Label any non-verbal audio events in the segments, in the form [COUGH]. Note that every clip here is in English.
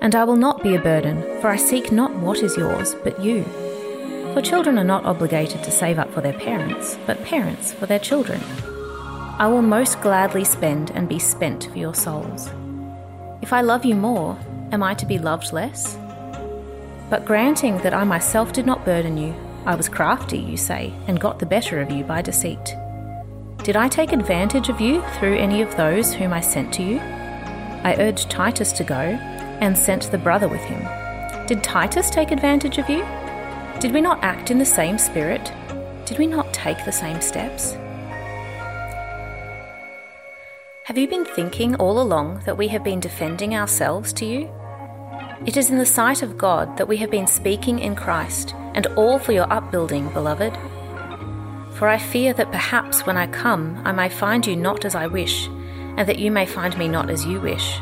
And I will not be a burden, for I seek not what is yours, but you. For children are not obligated to save up for their parents, but parents for their children. I will most gladly spend and be spent for your souls. If I love you more, am I to be loved less? But granting that I myself did not burden you, I was crafty, you say, and got the better of you by deceit. Did I take advantage of you through any of those whom I sent to you? I urged Titus to go, and sent the brother with him. Did Titus take advantage of you? Did we not act in the same spirit? Did we not take the same steps? Have you been thinking all along that we have been defending ourselves to you? It is in the sight of God that we have been speaking in Christ, and all for your upbuilding, beloved. For I fear that perhaps when I come I may find you not as I wish, and that you may find me not as you wish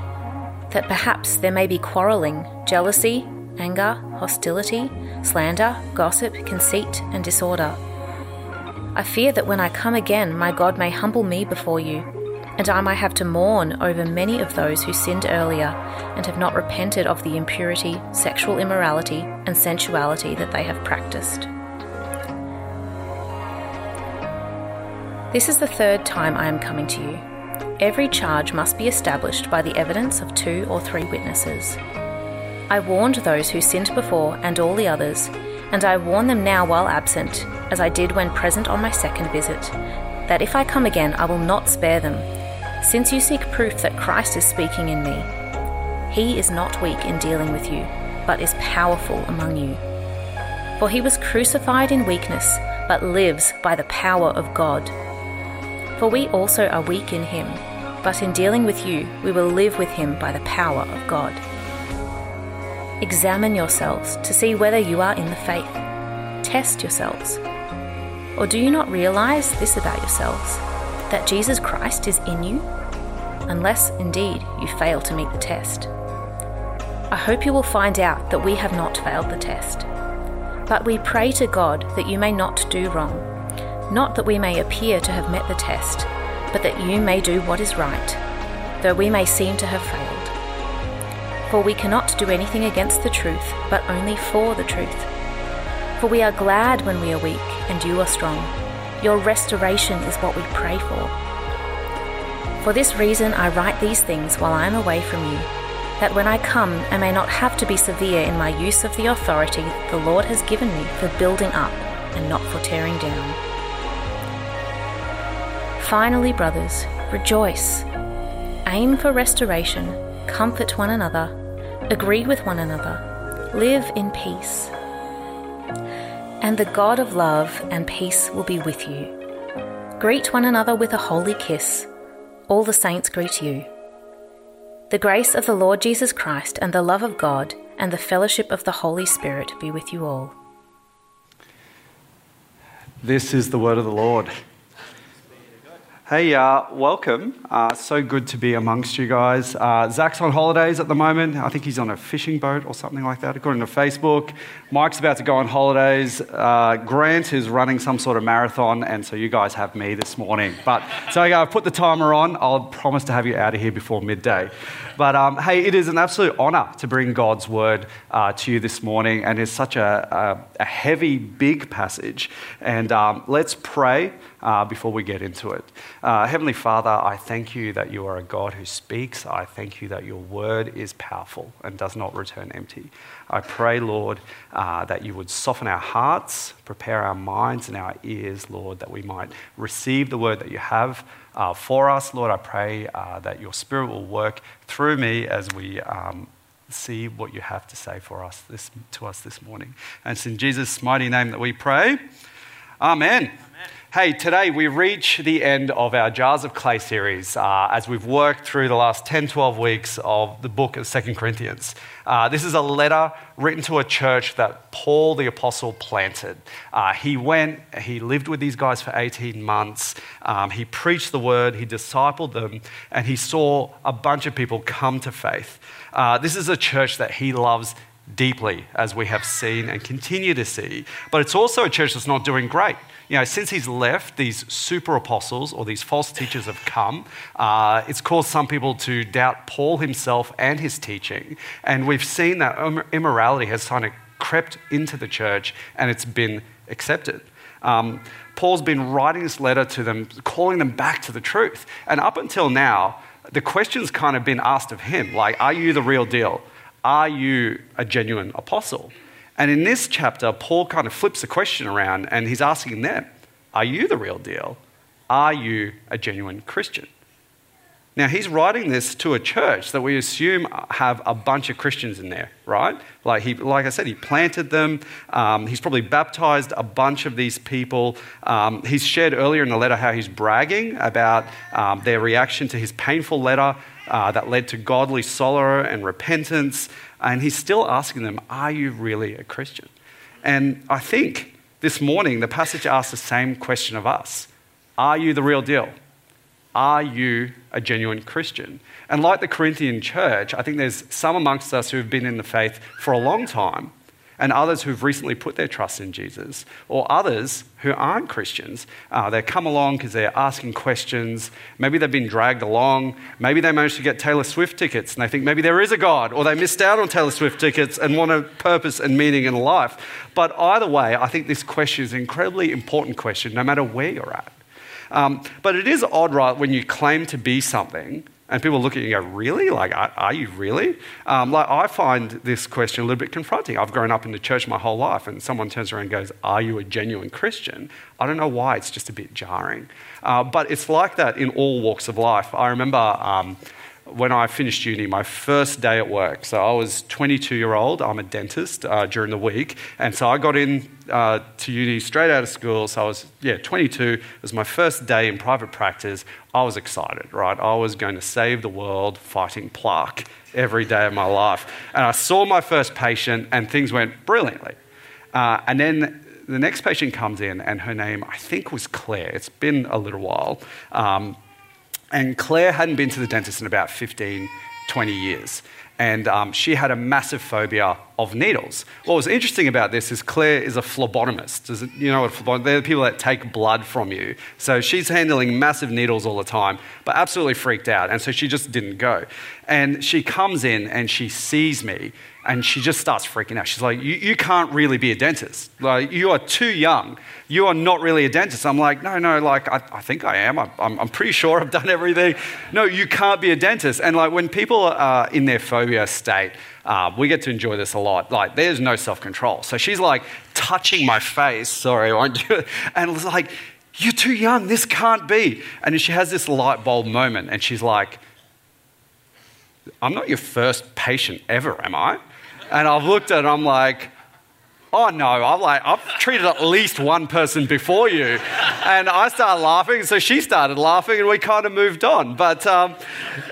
that perhaps there may be quarrelling, jealousy, anger, hostility, slander, gossip, conceit, and disorder. I fear that when I come again, my God may humble me before you, and I may have to mourn over many of those who sinned earlier and have not repented of the impurity, sexual immorality, and sensuality that they have practiced. This is the third time I am coming to you. Every charge must be established by the evidence of two or three witnesses. I warned those who sinned before and all the others, and I warn them now while absent, as I did when present on my second visit, that if I come again I will not spare them, since you seek proof that Christ is speaking in me. He is not weak in dealing with you, but is powerful among you. For he was crucified in weakness, but lives by the power of God. For we also are weak in him but in dealing with you, we will live with him by the power of God. Examine yourselves to see whether you are in the faith. Test yourselves. Or do you not realize this about yourselves that Jesus Christ is in you? Unless, indeed, you fail to meet the test. I hope you will find out that we have not failed the test. But we pray to God that you may not do wrong, not that we may appear to have met the test but that you may do what is right, though we may seem to have failed. For we cannot do anything against the truth, but only for the truth. For we are glad when we are weak and you are strong. Your restoration is what we pray for. For this reason I write these things while I am away from you, that when I come I may not have to be severe in my use of the authority the Lord has given me for building up and not for tearing down. Finally, brothers, rejoice. Aim for restoration, comfort one another, agree with one another, live in peace. And the God of love and peace will be with you. Greet one another with a holy kiss. All the saints greet you. The grace of the Lord Jesus Christ and the love of God and the fellowship of the Holy Spirit be with you all. This is the word of the Lord. Hey, uh, welcome. Uh, so good to be amongst you guys. Uh, Zach's on holidays at the moment. I think he's on a fishing boat or something like that, according to Facebook. Mike's about to go on holidays. Uh, Grant is running some sort of marathon, and so you guys have me this morning. But so I've put the timer on. I'll promise to have you out of here before midday. But um, hey, it is an absolute honor to bring God's word uh, to you this morning, and it's such a, a, a heavy, big passage. And um, let's pray uh, before we get into it. Uh, Heavenly Father, I thank you that you are a God who speaks. I thank you that your word is powerful and does not return empty. I pray, Lord, uh, that you would soften our hearts, prepare our minds and our ears, Lord, that we might receive the word that you have uh, for us. Lord, I pray uh, that your spirit will work through me as we. Um, see what you have to say for us this, to us this morning. And it's in Jesus' mighty name that we pray. Amen. Hey, today we reach the end of our Jars of Clay series uh, as we've worked through the last 10, 12 weeks of the book of Second Corinthians. Uh, this is a letter written to a church that Paul the Apostle planted. Uh, he went, he lived with these guys for 18 months, um, he preached the word, he discipled them, and he saw a bunch of people come to faith. Uh, this is a church that he loves deeply, as we have seen and continue to see, but it's also a church that's not doing great you know, since he's left, these super apostles or these false teachers have come. Uh, it's caused some people to doubt Paul himself and his teaching. And we've seen that immorality has kind of crept into the church and it's been accepted. Um, Paul's been writing this letter to them, calling them back to the truth. And up until now, the question's kind of been asked of him like, are you the real deal? Are you a genuine apostle? And in this chapter, Paul kind of flips the question around and he's asking them, Are you the real deal? Are you a genuine Christian? Now, he's writing this to a church that we assume have a bunch of Christians in there, right? Like, he, like I said, he planted them. Um, he's probably baptized a bunch of these people. Um, he's shared earlier in the letter how he's bragging about um, their reaction to his painful letter uh, that led to godly sorrow and repentance. And he's still asking them, Are you really a Christian? And I think this morning the passage asks the same question of us Are you the real deal? Are you a genuine Christian? And like the Corinthian church, I think there's some amongst us who have been in the faith for a long time and others who've recently put their trust in Jesus, or others who aren't Christians. Uh, they come along because they're asking questions. Maybe they've been dragged along. Maybe they managed to get Taylor Swift tickets and they think maybe there is a God, or they missed out on Taylor Swift tickets and want a purpose and meaning in life. But either way, I think this question is an incredibly important question, no matter where you're at. Um, but it is odd, right, when you claim to be something and people look at you and go, Really? Like, are, you really? Um, like, I find this question a little bit confronting. I've grown up in the church my whole life, and someone turns around and goes, Are you a genuine Christian? I don't know why, it's just a bit jarring. Uh, but it's like that in all walks of life. I remember. Um, when I finished uni, my first day at work. So I was 22 year old. I'm a dentist uh, during the week, and so I got in uh, to uni straight out of school. So I was yeah 22. It was my first day in private practice. I was excited, right? I was going to save the world fighting plaque every day of my life, and I saw my first patient, and things went brilliantly. Uh, and then the next patient comes in, and her name I think was Claire. It's been a little while. Um, and Claire hadn't been to the dentist in about 15, 20 years. And um, she had a massive phobia of needles. What was interesting about this is Claire is a phlebotomist. It, you know? They're the people that take blood from you. So she's handling massive needles all the time, but absolutely freaked out. And so she just didn't go. And she comes in and she sees me and she just starts freaking out. She's like, you, you can't really be a dentist. Like, you are too young. You are not really a dentist. I'm like, no, no, like, I, I think I am. I, I'm, I'm pretty sure I've done everything. No, you can't be a dentist. And like, when people are in their phobia state, uh, we get to enjoy this a lot. Like, there's no self control. So she's like touching my face. Sorry, I won't do it. And it's like, you're too young. This can't be. And she has this light bulb moment and she's like, I'm not your first patient ever, am I? And I've looked at it I'm like, oh no, I'm like, I've treated at least one person before you. And I started laughing, so she started laughing, and we kind of moved on. But um,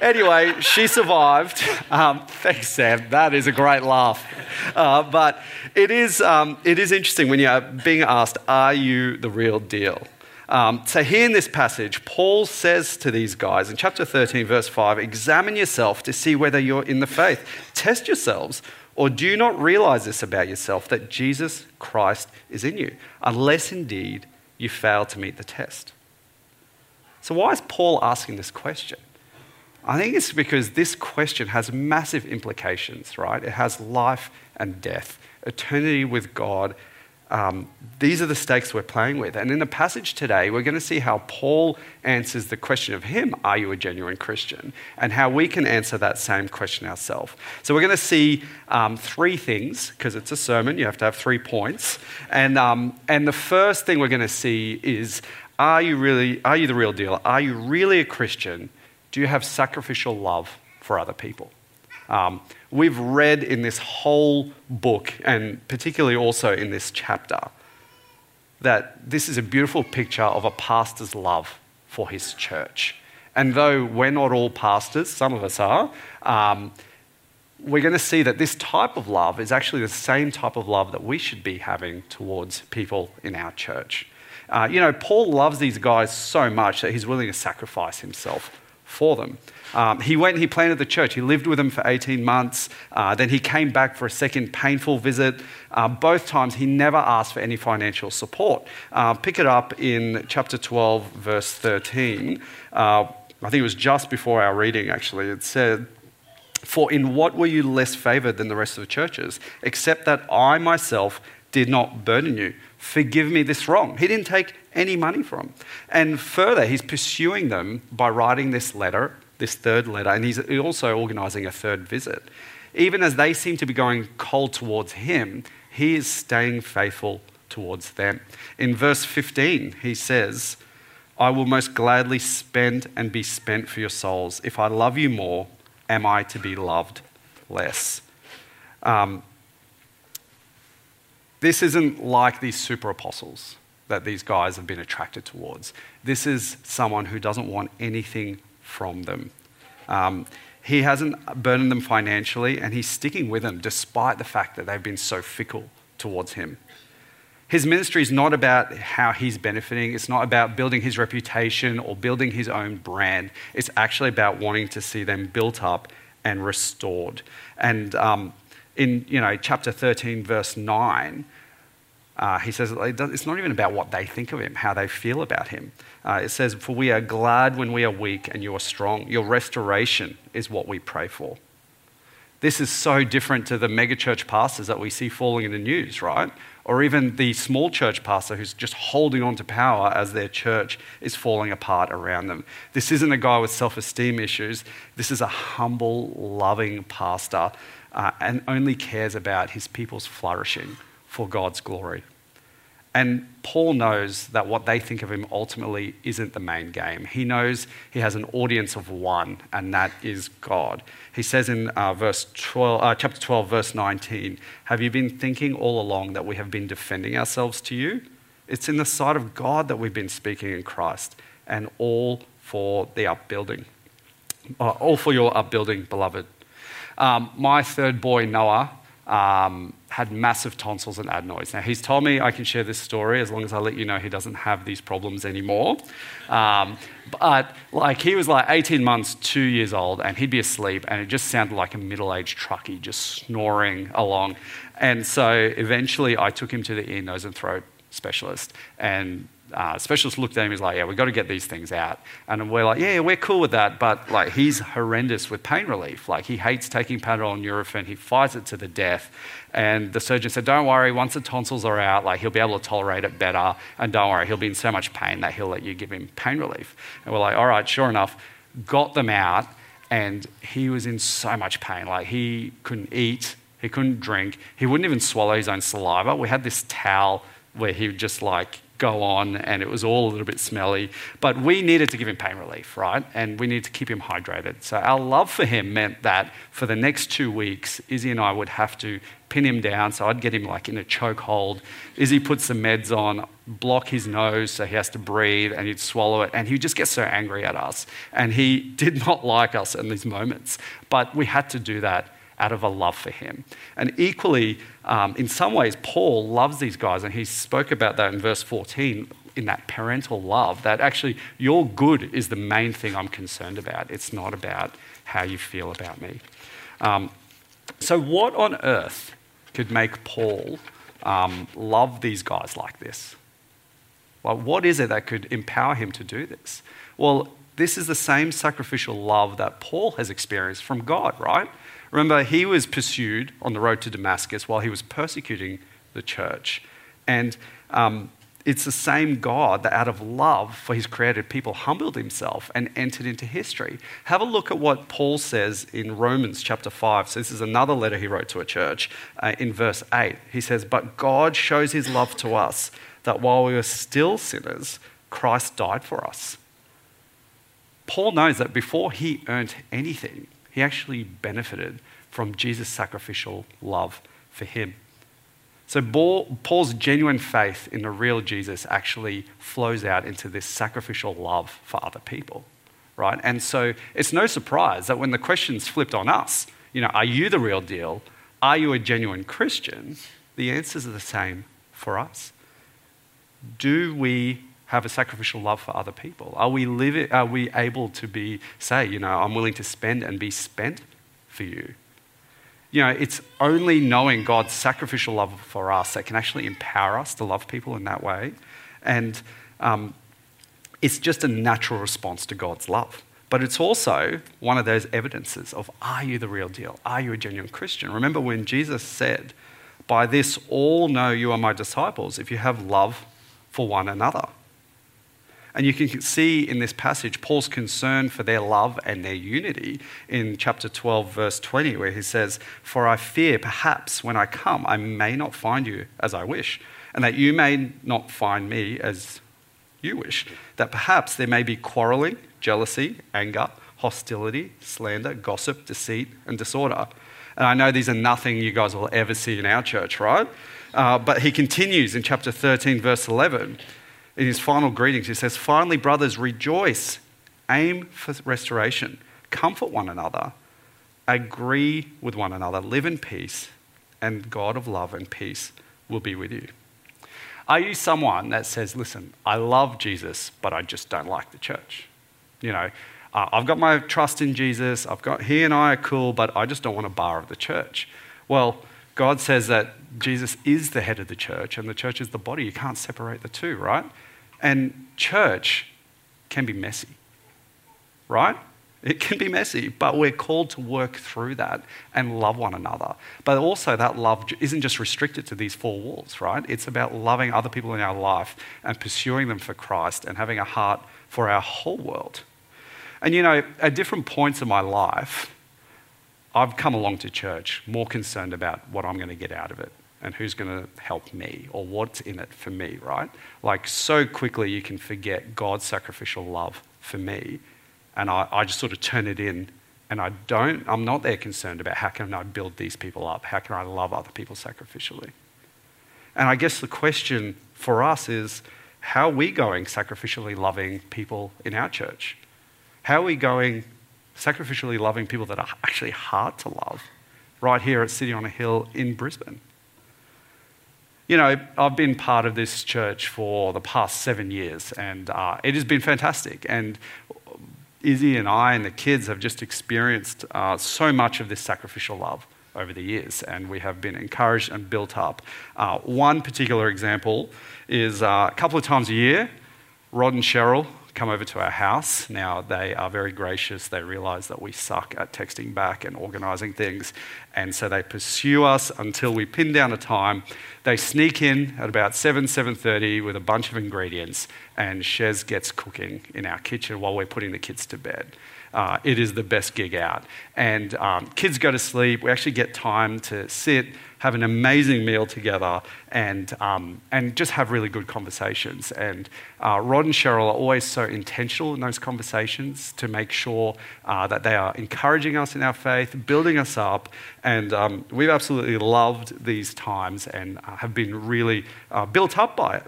anyway, she survived. Um, thanks, Sam. That is a great laugh. Uh, but it is, um, it is interesting when you're being asked, are you the real deal? Um, so, here in this passage, Paul says to these guys in chapter 13, verse 5 examine yourself to see whether you're in the faith. Test yourselves. Or do you not realize this about yourself, that Jesus Christ is in you, unless indeed you fail to meet the test? So, why is Paul asking this question? I think it's because this question has massive implications, right? It has life and death, eternity with God um, these are the stakes we're playing with. And in the passage today, we're going to see how Paul answers the question of him, Are you a genuine Christian? And how we can answer that same question ourselves. So we're going to see um, three things, because it's a sermon, you have to have three points. And, um, and the first thing we're going to see is Are you really, are you the real deal? Are you really a Christian? Do you have sacrificial love for other people? Um, we've read in this whole book, and particularly also in this chapter, that this is a beautiful picture of a pastor's love for his church. And though we're not all pastors, some of us are, um, we're going to see that this type of love is actually the same type of love that we should be having towards people in our church. Uh, you know, Paul loves these guys so much that he's willing to sacrifice himself for them. Um, he went, he planted the church. He lived with them for 18 months. Uh, then he came back for a second painful visit. Uh, both times he never asked for any financial support. Uh, pick it up in chapter 12, verse 13. Uh, I think it was just before our reading, actually. It said, For in what were you less favored than the rest of the churches, except that I myself did not burden you? Forgive me this wrong. He didn't take any money from. And further, he's pursuing them by writing this letter, this third letter, and he's also organizing a third visit. Even as they seem to be going cold towards him, he is staying faithful towards them. In verse 15, he says, I will most gladly spend and be spent for your souls. If I love you more, am I to be loved less? Um, this isn't like these super apostles that these guys have been attracted towards. This is someone who doesn't want anything from them. Um, he hasn't burdened them financially, and he's sticking with them despite the fact that they've been so fickle towards him. His ministry is not about how he's benefiting. It's not about building his reputation or building his own brand. It's actually about wanting to see them built up and restored. And um, in you know chapter 13, verse 9, uh, he says it's not even about what they think of him, how they feel about him. Uh, it says, For we are glad when we are weak and you are strong. Your restoration is what we pray for. This is so different to the megachurch pastors that we see falling in the news, right? Or even the small church pastor who's just holding on to power as their church is falling apart around them. This isn't a guy with self esteem issues. This is a humble, loving pastor uh, and only cares about his people's flourishing for God's glory. And Paul knows that what they think of him ultimately isn't the main game. He knows he has an audience of one, and that is God. He says in uh, verse 12, uh, chapter 12, verse 19, Have you been thinking all along that we have been defending ourselves to you? It's in the sight of God that we've been speaking in Christ, and all for the upbuilding. Uh, all for your upbuilding, beloved. Um, my third boy, Noah, um, had massive tonsils and adenoids. Now, he's told me I can share this story as long as I let you know he doesn't have these problems anymore. Um, but like he was like 18 months, two years old, and he'd be asleep, and it just sounded like a middle aged truckie just snoring along. And so eventually I took him to the ear, nose, and throat specialist, and uh, specialist looked at him. He's like, "Yeah, we've got to get these things out." And we're like, "Yeah, we're cool with that." But like, he's horrendous with pain relief. Like, he hates taking Panadol and Nurofen. He fights it to the death. And the surgeon said, "Don't worry. Once the tonsils are out, like he'll be able to tolerate it better. And don't worry, he'll be in so much pain that he'll let you give him pain relief." And we're like, "All right, sure enough." Got them out, and he was in so much pain. Like, he couldn't eat. He couldn't drink. He wouldn't even swallow his own saliva. We had this towel where he would just like go on and it was all a little bit smelly. But we needed to give him pain relief, right? And we needed to keep him hydrated. So our love for him meant that for the next two weeks, Izzy and I would have to pin him down. So I'd get him like in a chokehold. Izzy put some meds on, block his nose so he has to breathe and he'd swallow it. And he'd just get so angry at us. And he [LAUGHS] did not like us in these moments. But we had to do that out of a love for him. And equally, um, in some ways, Paul loves these guys, and he spoke about that in verse 14 in that parental love that actually your good is the main thing I'm concerned about. It's not about how you feel about me. Um, so, what on earth could make Paul um, love these guys like this? Well, what is it that could empower him to do this? Well, this is the same sacrificial love that Paul has experienced from God, right? Remember, he was pursued on the road to Damascus while he was persecuting the church. And um, it's the same God that, out of love for his created people, humbled himself and entered into history. Have a look at what Paul says in Romans chapter 5. So, this is another letter he wrote to a church uh, in verse 8. He says, But God shows his love to us that while we were still sinners, Christ died for us. Paul knows that before he earned anything, he actually benefited from Jesus' sacrificial love for him. So Paul's genuine faith in the real Jesus actually flows out into this sacrificial love for other people, right? And so it's no surprise that when the question's flipped on us, you know, are you the real deal? Are you a genuine Christian? The answers are the same for us. Do we have a sacrificial love for other people? Are we, living, are we able to be, say, you know, I'm willing to spend and be spent for you? You know, it's only knowing God's sacrificial love for us that can actually empower us to love people in that way. And um, it's just a natural response to God's love. But it's also one of those evidences of are you the real deal? Are you a genuine Christian? Remember when Jesus said, By this all know you are my disciples if you have love for one another. And you can see in this passage Paul's concern for their love and their unity in chapter 12, verse 20, where he says, For I fear perhaps when I come I may not find you as I wish, and that you may not find me as you wish, that perhaps there may be quarreling, jealousy, anger, hostility, slander, gossip, deceit, and disorder. And I know these are nothing you guys will ever see in our church, right? Uh, but he continues in chapter 13, verse 11 in his final greetings, he says, Finally, brothers, rejoice, aim for restoration, comfort one another, agree with one another, live in peace, and God of love and peace will be with you. Are you someone that says, Listen, I love Jesus, but I just don't like the church? You know, uh, I've got my trust in Jesus, I've got, he and I are cool, but I just don't want a bar of the church. Well, God says that Jesus is the head of the church and the church is the body. You can't separate the two, right? And church can be messy, right? It can be messy, but we're called to work through that and love one another. But also, that love isn't just restricted to these four walls, right? It's about loving other people in our life and pursuing them for Christ and having a heart for our whole world. And you know, at different points in my life, I've come along to church more concerned about what I'm going to get out of it and who's going to help me or what's in it for me, right? Like, so quickly you can forget God's sacrificial love for me. And I, I just sort of turn it in and I don't, I'm not there concerned about how can I build these people up? How can I love other people sacrificially? And I guess the question for us is how are we going sacrificially loving people in our church? How are we going sacrificially loving people that are actually hard to love right here at City on a Hill in Brisbane? You know, I've been part of this church for the past seven years, and uh, it has been fantastic. And Izzy and I and the kids have just experienced uh, so much of this sacrificial love over the years, and we have been encouraged and built up. Uh, one particular example is uh, a couple of times a year, Rod and Cheryl come over to our house. Now, they are very gracious. They realize that we suck at texting back and organizing things. And so they pursue us until we pin down a time. They sneak in at about 7, 7.30 with a bunch of ingredients. And Shez gets cooking in our kitchen while we're putting the kids to bed. Uh, it is the best gig out. And um, kids go to sleep. We actually get time to sit, have an amazing meal together, and, um, and just have really good conversations. And uh, Rod and Cheryl are always so intentional in those conversations to make sure uh, that they are encouraging us in our faith, building us up. And um, we've absolutely loved these times and uh, have been really uh, built up by it.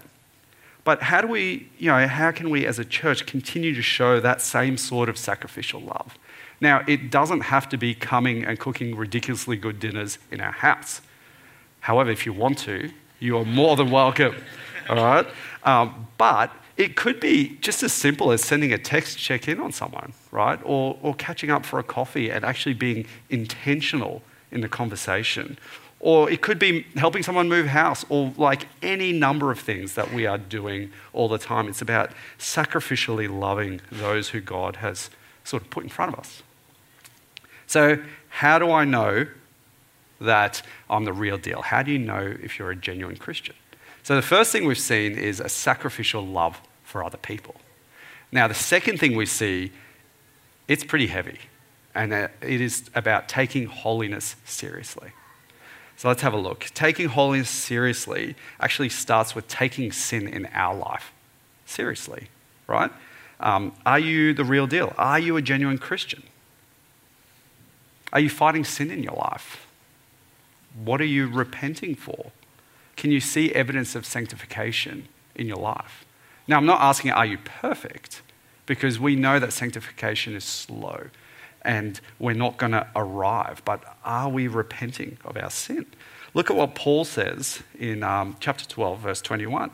But how do we, you know, how can we as a church continue to show that same sort of sacrificial love? Now, it doesn't have to be coming and cooking ridiculously good dinners in our house. However, if you want to, you are more than welcome. All right? Um, but it could be just as simple as sending a text check in on someone, right? Or, or catching up for a coffee and actually being intentional in the conversation. Or it could be helping someone move house, or like any number of things that we are doing all the time. It's about sacrificially loving those who God has sort of put in front of us. So, how do I know that I'm the real deal? How do you know if you're a genuine Christian? So, the first thing we've seen is a sacrificial love for other people. Now, the second thing we see, it's pretty heavy, and it is about taking holiness seriously. So let's have a look. Taking holiness seriously actually starts with taking sin in our life seriously, right? Um, are you the real deal? Are you a genuine Christian? Are you fighting sin in your life? What are you repenting for? Can you see evidence of sanctification in your life? Now, I'm not asking, are you perfect? Because we know that sanctification is slow and we're not going to arrive. But are we repenting of our sin? Look at what Paul says in um, chapter 12, verse 21.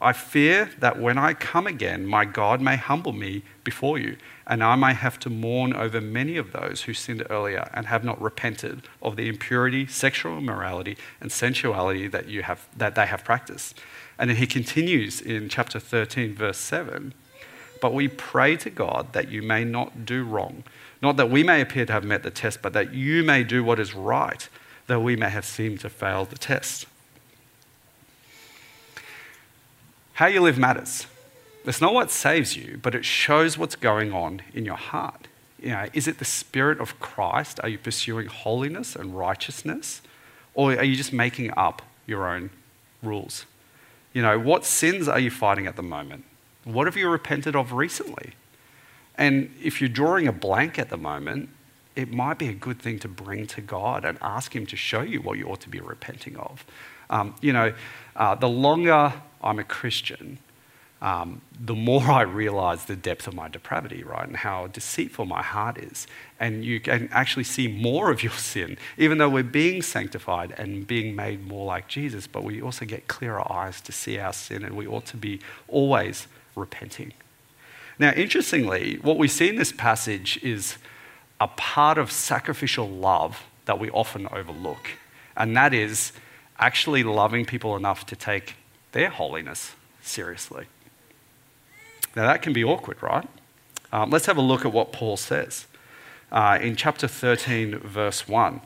I fear that when I come again, my God may humble me before you, and I may have to mourn over many of those who sinned earlier and have not repented of the impurity, sexual immorality, and sensuality that, you have, that they have practiced. And then he continues in chapter 13, verse 7 But we pray to God that you may not do wrong, not that we may appear to have met the test, but that you may do what is right, though we may have seemed to fail the test. How you live matters. It's not what saves you, but it shows what's going on in your heart. You know, is it the Spirit of Christ? Are you pursuing holiness and righteousness? Or are you just making up your own rules? You know, what sins are you fighting at the moment? What have you repented of recently? And if you're drawing a blank at the moment, it might be a good thing to bring to God and ask Him to show you what you ought to be repenting of. Um, you know, uh, the longer I'm a Christian, um, the more [LAUGHS] I realize the depth of my depravity, right, and how deceitful my heart is. And you can actually see more of your [LAUGHS] sin, even though we're being sanctified and being made more like Jesus, but we also get clearer eyes to see our sin, and we ought to be always repenting. Now, interestingly, what we see in this passage is a part of sacrificial love that we often overlook, and that is actually loving people enough to take their holiness seriously. Now, that can be awkward, right? Um, let's have a look at what Paul says uh, in chapter 13, verse 1.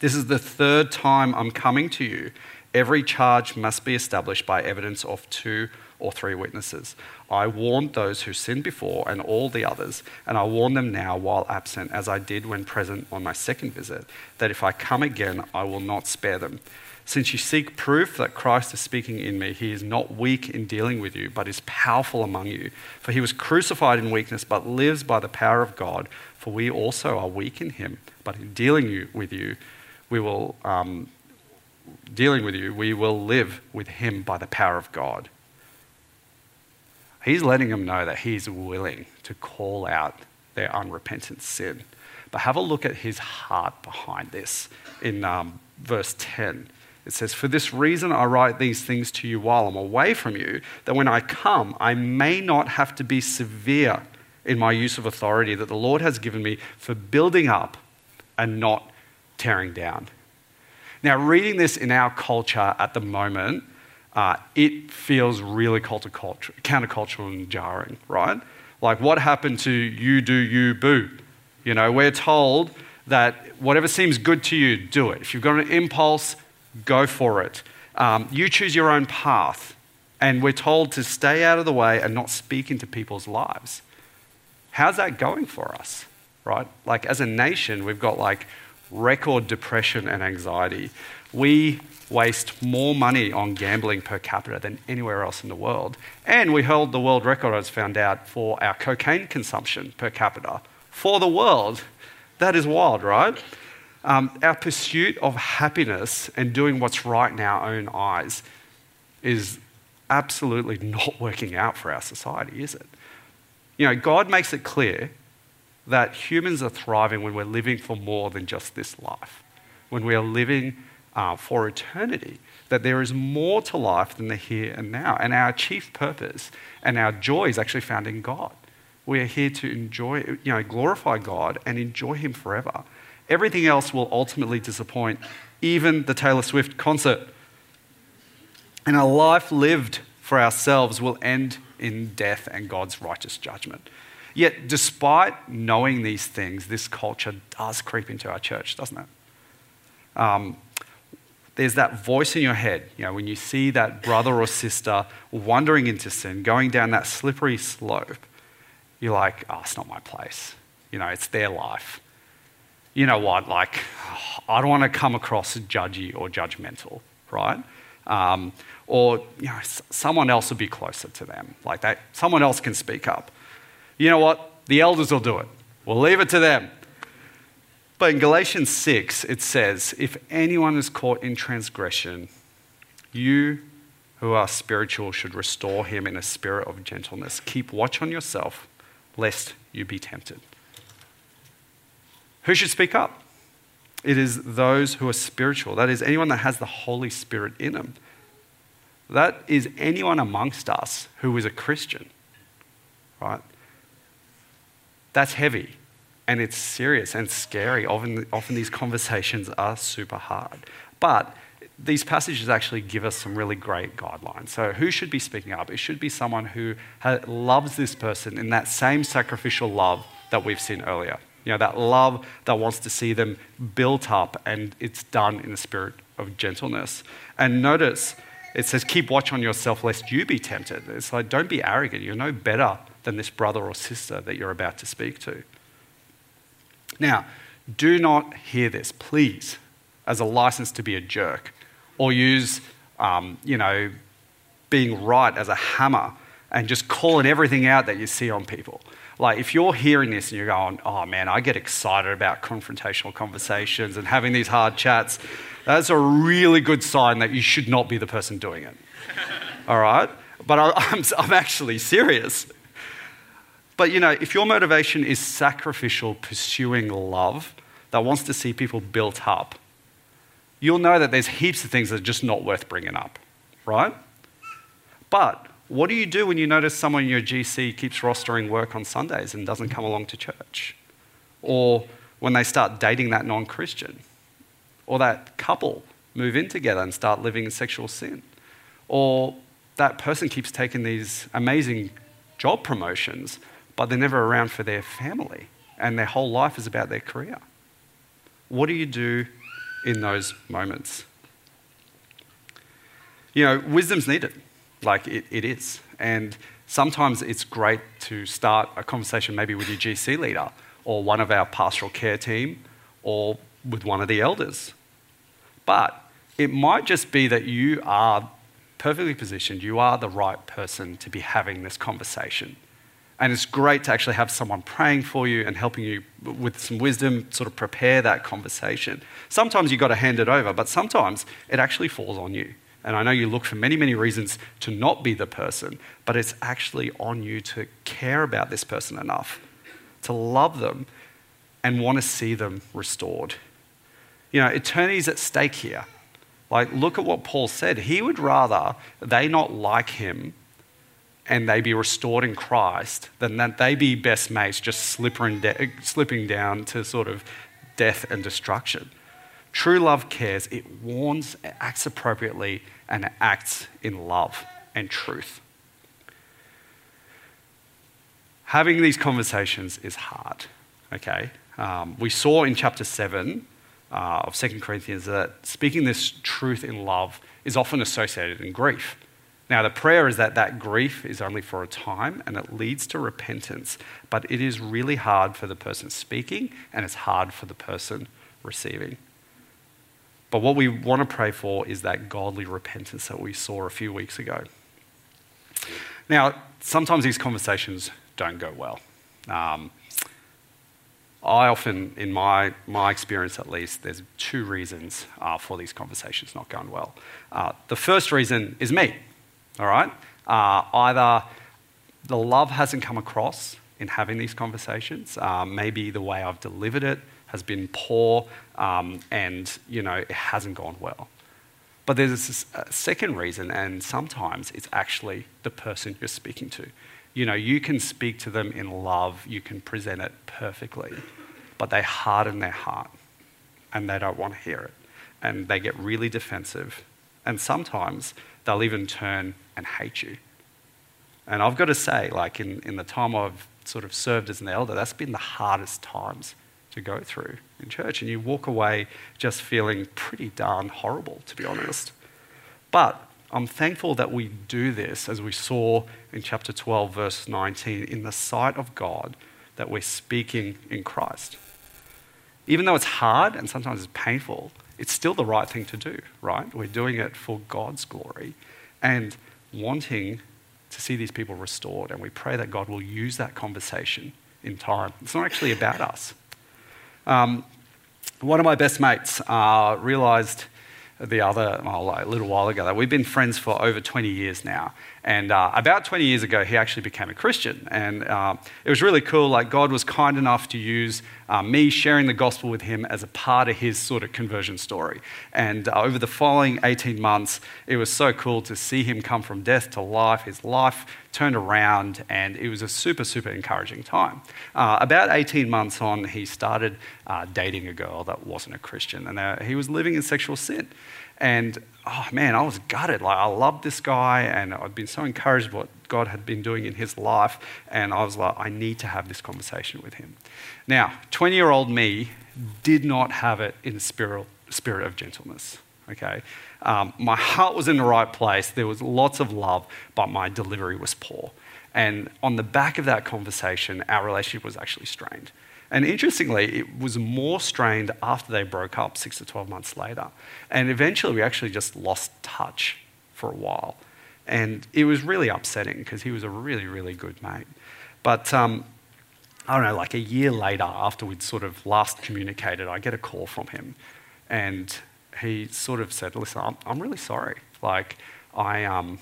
This is the third time I'm coming to you. Every charge must be established by evidence of two or three witnesses. I warned those who sinned before and all the others, and I warn them now while absent, as I did when present on my second visit, that if I come again, I will not spare them. Since you seek proof that Christ is speaking in me, he is not weak in dealing with you, but is powerful among you. For he was crucified in weakness, but lives by the power of God. For we also are weak in him, but in dealing you, with you, we will um, dealing with you, we will live with him by the power of God. He's letting them know that he's willing to call out their unrepentant sin. But have a look at his heart behind this in um, verse 10. It says, For this reason I write these things to you while I'm away from you, that when I come, I may not have to be severe in my use of authority that the Lord has given me for building up and not tearing down. Now, reading this in our culture at the moment, uh, it feels really countercultural and jarring, right? Like, what happened to you do, you boo? You know, we're told that whatever seems good to you, do it. If you've got an impulse, go for it. Um, you choose your own path. And we're told to stay out of the way and not speak into people's lives. How's that going for us, right? Like, as a nation, we've got like record depression and anxiety. We waste more money on gambling per capita than anywhere else in the world. And we held the world record, as found out, for our cocaine consumption per capita for the world. That is wild, right? Um, our pursuit of happiness and doing what's right in our own eyes is absolutely [LAUGHS] not working out for our society, is it? You know, God makes it clear that humans are thriving when we're living for more than just this life, when we are living uh, for eternity, that there is more to life than the here and now. And our chief purpose and our joy is actually found in God. We are here to enjoy, you know, glorify God and enjoy Him forever. Everything else will ultimately disappoint, even the Taylor Swift concert. And a life lived for ourselves will end in death and God's righteous judgment. Yet, despite knowing these things, this culture does creep into our church, doesn't it? Um, there's that voice in your head, you know, when you see that brother or sister wandering into sin, going down that slippery slope, you're like, oh, it's not my place. You know, it's their life you know what, like, [SIGHS] I don't want to come across judgy or judgmental, right? Um, or, you know, someone else will be closer to them. Like, that, someone else can speak up. You know what? The elders will do it. We'll leave it to them. But in Galatians 6, it says, if anyone is caught in transgression, You who are spiritual should restore him in a spirit of gentleness. Keep watch on yourself, lest you be tempted. Who should speak up? It is those who are spiritual. That is, anyone that has the Holy Spirit in them. That is anyone amongst us who is a Christian, right? That's heavy and it's serious and scary. Often, often these conversations are super hard. But these passages actually give us some really great guidelines. So, who should be speaking up? It should be someone who loves this person in that same sacrificial love that we've seen earlier. You know, that love that wants to see them built up and it's done in a spirit of gentleness. And notice it says, keep watch on yourself lest you be tempted. It's like, don't be arrogant. You're no better than this brother or sister that you're about to speak to. Now, do not hear this, please, as a license to be a jerk or use, um, you know, being right as a hammer and just calling everything out that you see on people. Like, if you're hearing this and you're going, oh man, I get excited about confrontational conversations and having these hard chats, that's a really good sign that you should not be the person doing it. [LAUGHS] All right? But [LAUGHS] I'm, I'm actually serious. But you know, if your motivation is sacrificial, pursuing love that wants to see people built up, you'll know that there's heaps of things that are just not worth bringing up, right? But what do you do when you notice someone in your GC keeps rostering work on Sundays and doesn't come along to church? Or when they start dating that non Christian? Or that couple move in together and start living in sexual sin? Or that person keeps taking these amazing job promotions but they're never around for their family and their whole life is about their career. What do you do in those moments? You know, wisdom's needed, like it, it is. And sometimes it's great to start a conversation maybe with your GC leader or one of our pastoral care team or with one of the elders. But it might just be that you are perfectly positioned, you are the right person to be having this conversation. And it's great to actually have someone praying for you and helping you with some wisdom, sort of prepare that conversation. Sometimes you've got to hand it over, but sometimes it actually falls on you. And I know you look for many, many reasons to not be the person, but it's actually on you to care about this person enough, to love them, and want to see them restored. You know, eternity's at stake here. Like, look at what Paul said. He would rather they not like him and they be restored in Christ than that they be best mates just slipping, de- slipping down to sort of death and destruction. True love cares, it warns, it acts appropriately, and it acts in love and truth. Having these conversations is hard, okay? Um, we saw in chapter 7 uh, of 2 Corinthians that speaking this truth in love is often associated in grief. Now, the prayer is that that grief is only for a time and it leads to repentance, but it is really hard for the person speaking and it's hard for the person receiving. But what we want to pray for is that godly repentance that we saw a few weeks ago. Now, sometimes these conversations don't go well. Um, I often, in my, my experience at least, there's two reasons uh, for these conversations not going well. Uh, the first reason is me. All right? Uh, either the love hasn't come across in having these conversations, um, maybe the way I've delivered it has been poor, um, and you know it hasn't gone well. But there's a second reason, and sometimes it's actually the person you're speaking to. You know, you can speak to them in love, you can present it perfectly, but they harden their heart and they don't want to hear it. And they get really defensive. And sometimes they'll even turn and hate you. And I've got to say, like in, in the time I've sort of served as an elder, that's been the hardest times to go through in church. And you walk away just feeling pretty darn horrible, to be honest. But I'm thankful that we do this, as we saw in chapter 12, verse 19, in the sight of God, that we're speaking in Christ. Even though it's hard and sometimes it's painful, it's still the right thing to do, right? We're doing it for God's glory. And wanting to see these people restored. And we pray that God will use that conversation in time. It's not actually about us. Um, one of my best mates uh, realized the other, well, like a little while ago, that we've been friends for over 20 years now. And uh, about 20 years ago, he actually became a Christian. And uh, it was really cool. Like, God was kind enough to use uh, me sharing the gospel with him as a part of his sort of conversion story. And uh, over the following 18 months, it was so cool to see him come from death to life. His life turned around, and it was a super, super encouraging time. Uh, about 18 months on, he started uh, dating a girl that wasn't a Christian, and he was living in sexual sin. And oh man, I was gutted. Like, I loved this guy, and I'd been so encouraged what God had been doing in his life. And I was like, I need to have this conversation with him. Now, 20 year old me did not have it in spirit, spirit of gentleness. Okay? Um, my heart was in the right place. There was lots of love, but my delivery was poor. And on the back of that conversation, our relationship was actually strained. And interestingly, it was more strained after they broke up six to 12 months later. And eventually, we actually just lost touch for a while. And it was really upsetting because he was a really, really good mate. But um, I don't know, like a year later, after we'd sort of last communicated, I get a call from him. And he sort of said, Listen, I'm, I'm really sorry. Like, I, um,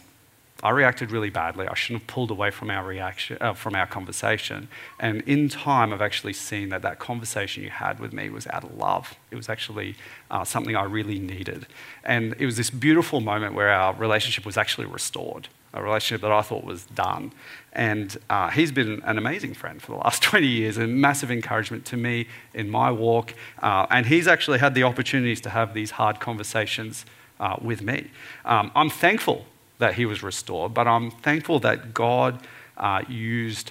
I reacted really badly. I shouldn't have pulled away from our reaction, uh, from our conversation. And in time, I've actually seen that that conversation you had with me was out of love. It was actually uh, something I really needed. And it was this beautiful moment where our relationship was actually restored, a relationship that I thought was done. And uh, he's been an amazing friend for the last [LAUGHS] 20 years a massive encouragement to me in my walk. Uh, and he's actually had the opportunities to have these hard conversations uh, with me. Um, I'm thankful that he was restored, but I'm thankful that God uh, used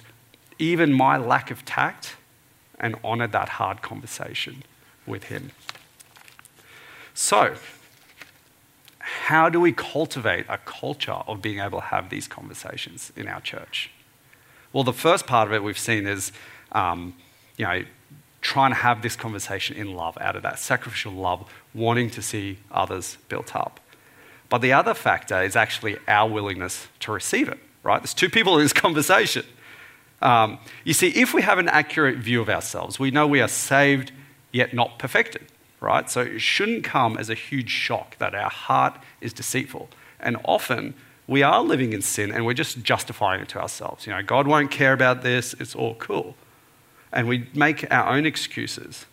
even my lack of tact and honored that hard conversation with him. So, how do we cultivate a culture of being able to have these conversations in our church? Well, the first part of it we've seen is, um, you know, trying to have this conversation in love, out of that sacrificial love, wanting to see others built up. But the other factor is actually our willingness to receive it, right? There's two people in this [LAUGHS] conversation. Um, you see, if we have an accurate view of ourselves, we know we are saved yet not perfected, right? So it shouldn't come as a huge shock that our heart is deceitful. And often we are living in sin and we're just justifying it to ourselves. You know, God won't care about this, it's all cool. And we make our own excuses.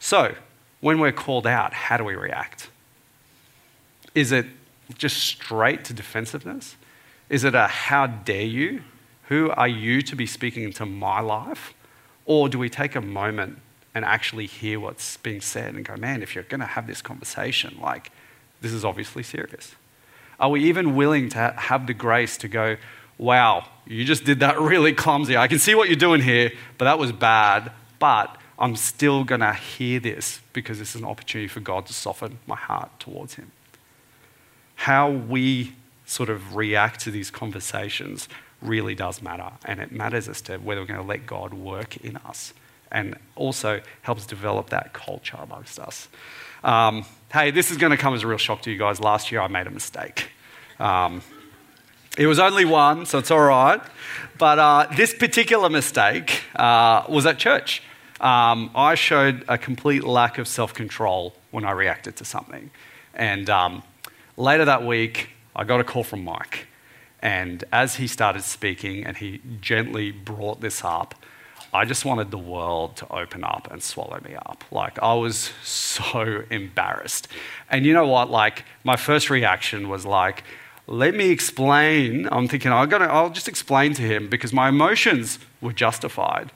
So, when we're called out, how do we react? Is it just straight to defensiveness? Is it a how dare you? Who are you to be speaking into my life? Or do we take a moment and actually hear what's being said and go, man, if you're going to have this conversation, like, this is obviously serious? Are we even willing to have the grace to go, wow, you just did that [LAUGHS] really clumsy. I can see what you're doing here, but that was bad. But I'm still going to hear this because this is an opportunity for God to soften my heart towards Him how we sort of react to these conversations really does matter. And it matters as to whether we're going to let God work in us and also helps develop that culture amongst us. Um, hey, this is going to come as a real shock to you guys. Last year I made a mistake. Um, it was only one, so it's all right. But uh, this particular mistake uh, was at church. Um, I showed a complete lack of self control when I reacted to something. And um, Later that week, I got a call from Mike. And as he started speaking and he gently brought this up, I just wanted the world to open up and swallow me up. Like, I was [LAUGHS] so embarrassed. And you know what? Like, my first reaction was like, let me explain. I'm thinking, "I'm gonna, I'll just explain to him because my emotions were justified.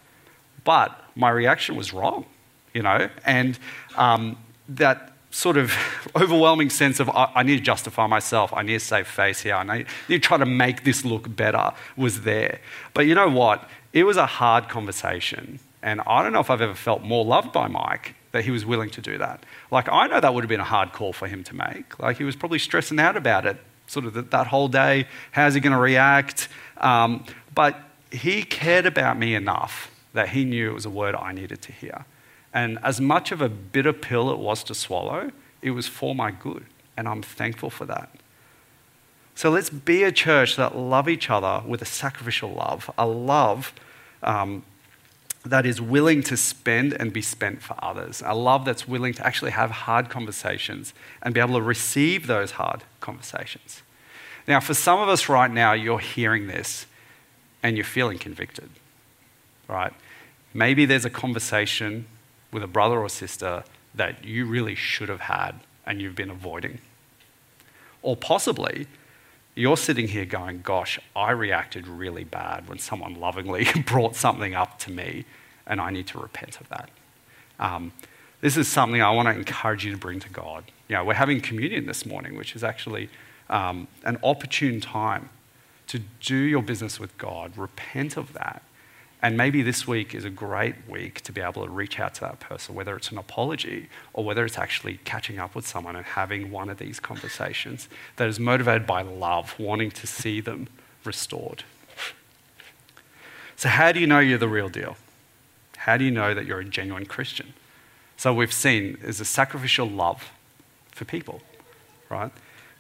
But my reaction was wrong, you know? And um, that sort of [LAUGHS] overwhelming sense of I, need to justify myself, I need to save face here, I need, to try to make this look better was there. But you know what? It was a hard conversation. And I don't know if I've ever felt more loved by Mike that he was willing to do that. Like, I know that would have been a hard call for him to make. Like, he was probably stressing out about it, sort of that, that whole day. How's he going to react? Um, but he cared about me enough that he knew it was a word I needed to hear. And as much of a bitter pill it was to swallow, it was for my good. And I'm thankful for that. So let's be a church that love each other with a sacrificial love, a love um, that is willing to spend and be spent for others. A love that's willing to actually have hard conversations and be able to receive those hard conversations. Now, for some of us right now, you're hearing this and you're feeling convicted, right? Maybe there's a conversation with a brother or sister that you really should have had and you've been avoiding. Or possibly you're sitting here going, Gosh, I reacted really bad when someone lovingly [LAUGHS] brought something up to me, and I need to repent of that. Um, this is something I want to encourage you to bring to God. You know, we're having communion this morning, which is actually um, an opportune time to do your business with God, repent of that, and maybe this week is a great week to be able to reach out to that person, whether it's an apology or whether it's actually catching up with someone and having one of these conversations that is motivated by love, wanting to see them restored. So, how do you know you're the real deal? How do you know that you're a genuine Christian? So, we've seen is a sacrificial love for people, right?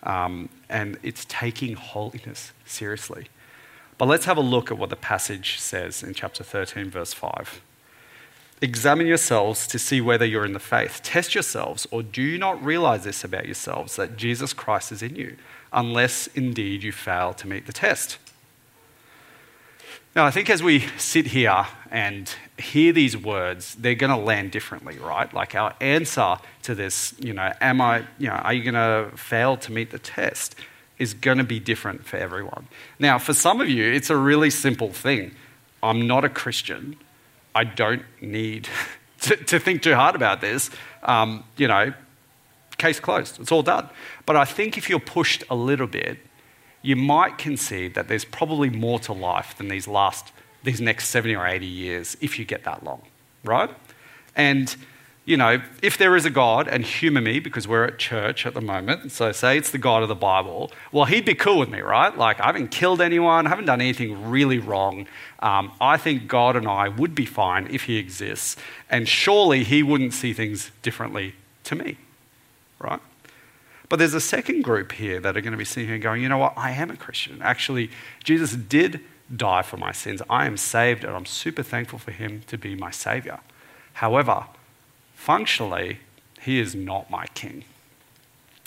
Um, and it's taking holiness seriously. But let's have a look at what the passage says in chapter 13, verse 5. Examine yourselves to see whether you're in the faith. Test yourselves, or do you not realize this about yourselves, that Jesus Christ is in you, unless indeed you fail to meet the test? Now, I think as we sit here and hear these words, they're going to land differently, right? Like our answer to this, you know, am I, you know, are you going to fail to meet the test? Is going to be different for everyone. Now, for some of you, it's a really simple thing. I'm not a Christian. I don't need [LAUGHS] to, to think too hard about this. Um, you know, case closed. It's all done. But I think if you're pushed a little bit, you might concede that there's probably more to life than these last, these next 70 or 80 years if you get that long, right? And you know, if there is a God, and humour me because we're at church at the moment, so say it's the God of the Bible, well, he'd be cool with me, right? Like, I haven't killed anyone, I haven't done anything really wrong. Um, I think God and I would be fine if he exists, and surely he wouldn't see things differently to me, right? But there's a second group here that are going to be sitting here going, you know what, I am a Christian. Actually, Jesus did die for my sins. I am saved, and I'm super thankful for him to be my Saviour. However, functionally, he is not my king.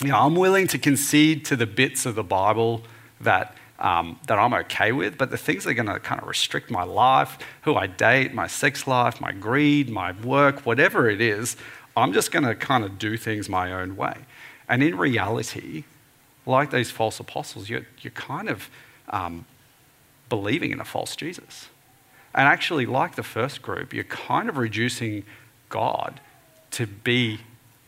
You know, I'm willing to concede to the bits of the Bible that, um, that I'm okay with, but the things that are going to kind of restrict my life, who I date, my sex life, my greed, my work, whatever it is, I'm just going to kind of do things my own way. And in reality, like these false apostles, you're, you're kind of um, believing in a false Jesus. And actually, like the first group, you're kind of reducing God to be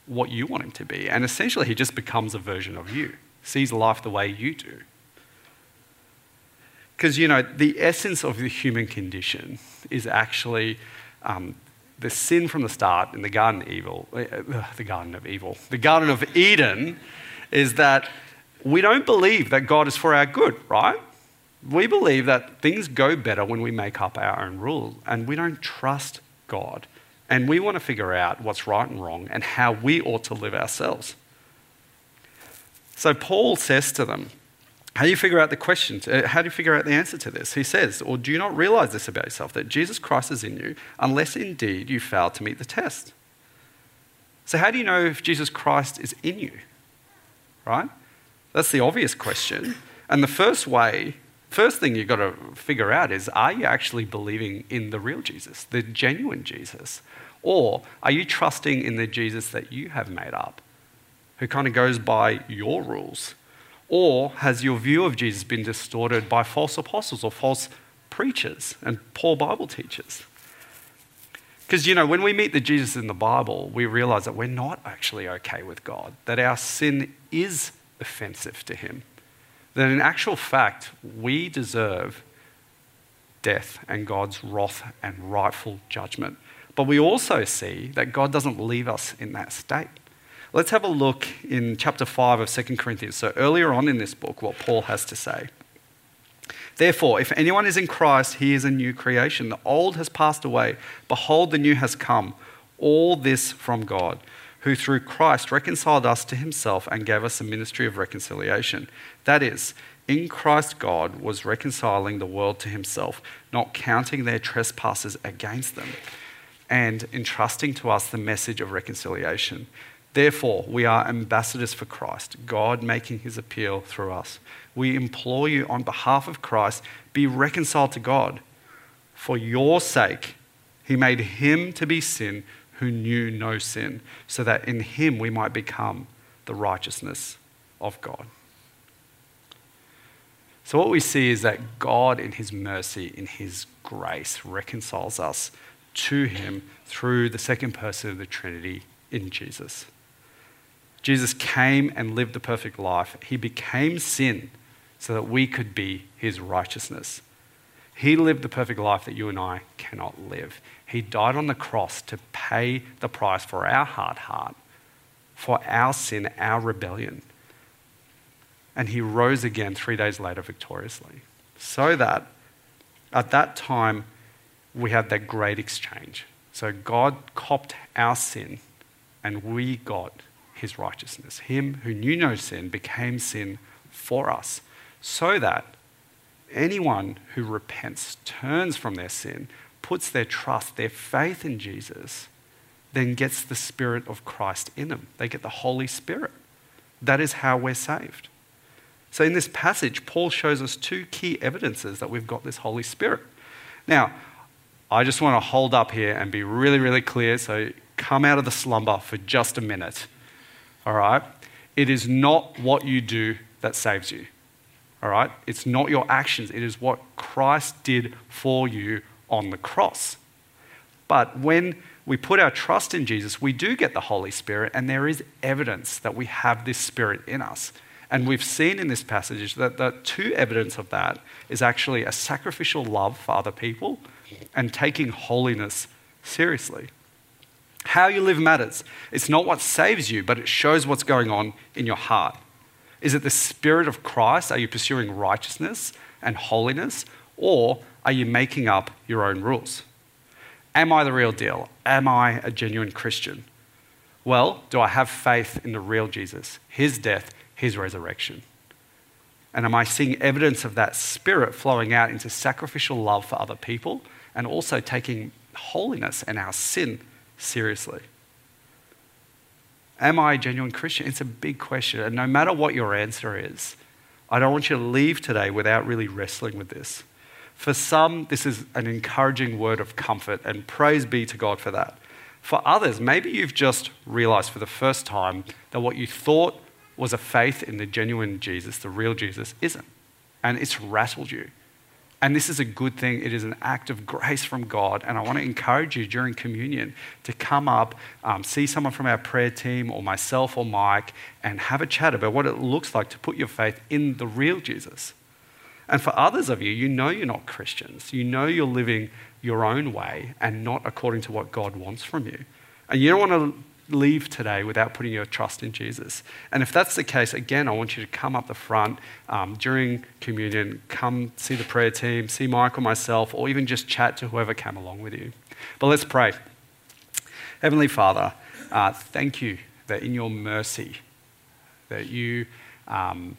what you want him to be. And essentially, he just becomes a version of you, sees life the way you do. Because, you know, the essence of the human condition is actually um, the sin from the start in the Garden Evil, uh, the Garden of Evil, the Garden of Eden is that we don't believe that God is for our good, right? We believe that things go better when we make up our own rules, and we don't trust God. And we want to figure out what's right and wrong and how we ought to live ourselves. So Paul says to them, how do you figure out the question? Uh, how do you figure out the answer to this? He says, Or do you not realize this about yourself, that Jesus Christ is in you, unless indeed you fail to meet the test? So, how do you know if Jesus Christ is in you? Right? That's the obvious question. And the first way first thing you've got to figure out is are you actually believing in the real Jesus, the genuine Jesus? Or are you trusting in the Jesus that you have made up, who kind of goes by your rules? Or has your view of Jesus been distorted by false apostles or false preachers and poor Bible teachers? Because, you know, when we meet the Jesus in the Bible, we realize that we're not actually okay with God, that our sin is offensive to Him that in actual fact, we deserve death and God's wrath and rightful judgment. But we also see that God doesn't leave us in that state. Let's have a look in chapter 5 of 2 Corinthians. So, earlier on in this book, what Paul has to say. Therefore, if anyone is in Christ, he is a new creation. The old has passed away. Behold, the new has come. All this from God who through Christ reconciled us to himself and gave us a ministry of reconciliation. That is, In Christ, God was reconciling the world to himself, not counting their trespasses against them, and entrusting to us the message of reconciliation. Therefore, we are ambassadors for Christ, God making his appeal through us. We implore you on behalf of Christ, be reconciled to God. For your sake, he made him to be sin who knew no sin, so that in him we might become the righteousness of God. So, what we see is that God, in His mercy, in His grace, reconciles us to Him through the second person of the Trinity in Jesus. Jesus came and lived the perfect life. He became sin so that we could be His righteousness. He lived the perfect life that you and I cannot live. He died on the cross to pay the price for our hard heart, for our sin, our rebellion and he rose again three days later victoriously. So that at that time, we had that great exchange. So God copped our sin, and we got his righteousness. Him who knew no sin became sin for us, so that anyone who repents, turns from their sin, puts their trust, their faith in Jesus, then gets the Spirit of Christ in them. They get the Holy Spirit. That is how we're saved. So, in this passage, Paul shows us two key evidences that we've got this Holy Spirit. Now, I just want to hold up here and be really, really clear. So, come out of the slumber for just a minute. All right? It is not what you do that saves you. All right? It's not your actions, it is what Christ did for you on the cross. But when we put our trust in Jesus, we do get the Holy Spirit, and there is evidence that we have this Spirit in us. And we've seen in this passage that the two evidence of that is actually a sacrificial love for other people and taking holiness seriously. How you live matters. It's not what saves you, but it shows what's going on in your heart. Is it the Spirit of Christ? Are you pursuing righteousness and holiness? Or are you making up your own rules? Am I the real deal? Am I a genuine Christian? Well, do I have faith in the real Jesus, his death, his resurrection? And am I seeing evidence of that spirit flowing out into sacrificial love for other people and also taking holiness and our sin seriously? Am I a genuine Christian? It's a big question. And no matter what your answer is, I don't want you to leave today without really wrestling with this. For some, this is an encouraging word of comfort, and praise be to God for that. For others, maybe you've just realized for the first time that what you thought was a faith in the genuine Jesus, the real Jesus, isn't. And it's rattled you. And this is a good thing. It is an act of grace from God. And I want to encourage you during communion to come up, um, see someone from our prayer team or myself or Mike, and have a chat about what it looks like to put your faith in the real Jesus. And for others of you, you know you're not Christians. You know you're living your own way and not according to what God wants from you. And you don't want to leave today without putting your trust in Jesus. And if that's the case, again, I want you to come up the front um, during communion, come see the prayer team, see Michael, myself, or even just chat to whoever came along with you. But let's pray. Heavenly Father, uh, thank you that in your mercy, that you um,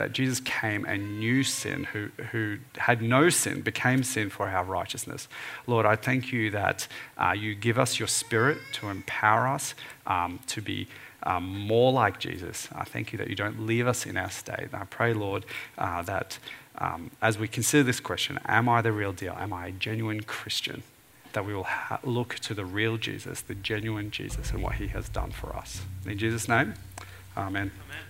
that Jesus came and knew sin, who, who had no sin, became sin for our righteousness. Lord, I thank you that uh, you give us your spirit to empower us um, to be um, more like Jesus. I thank you that you don't leave us in our state. And I pray, Lord, uh, that um, as we consider this question, am I the real deal? Am I a genuine Christian? That we will ha- look to the real Jesus, the genuine Jesus, and what he has done for us. In Jesus' name, amen. amen.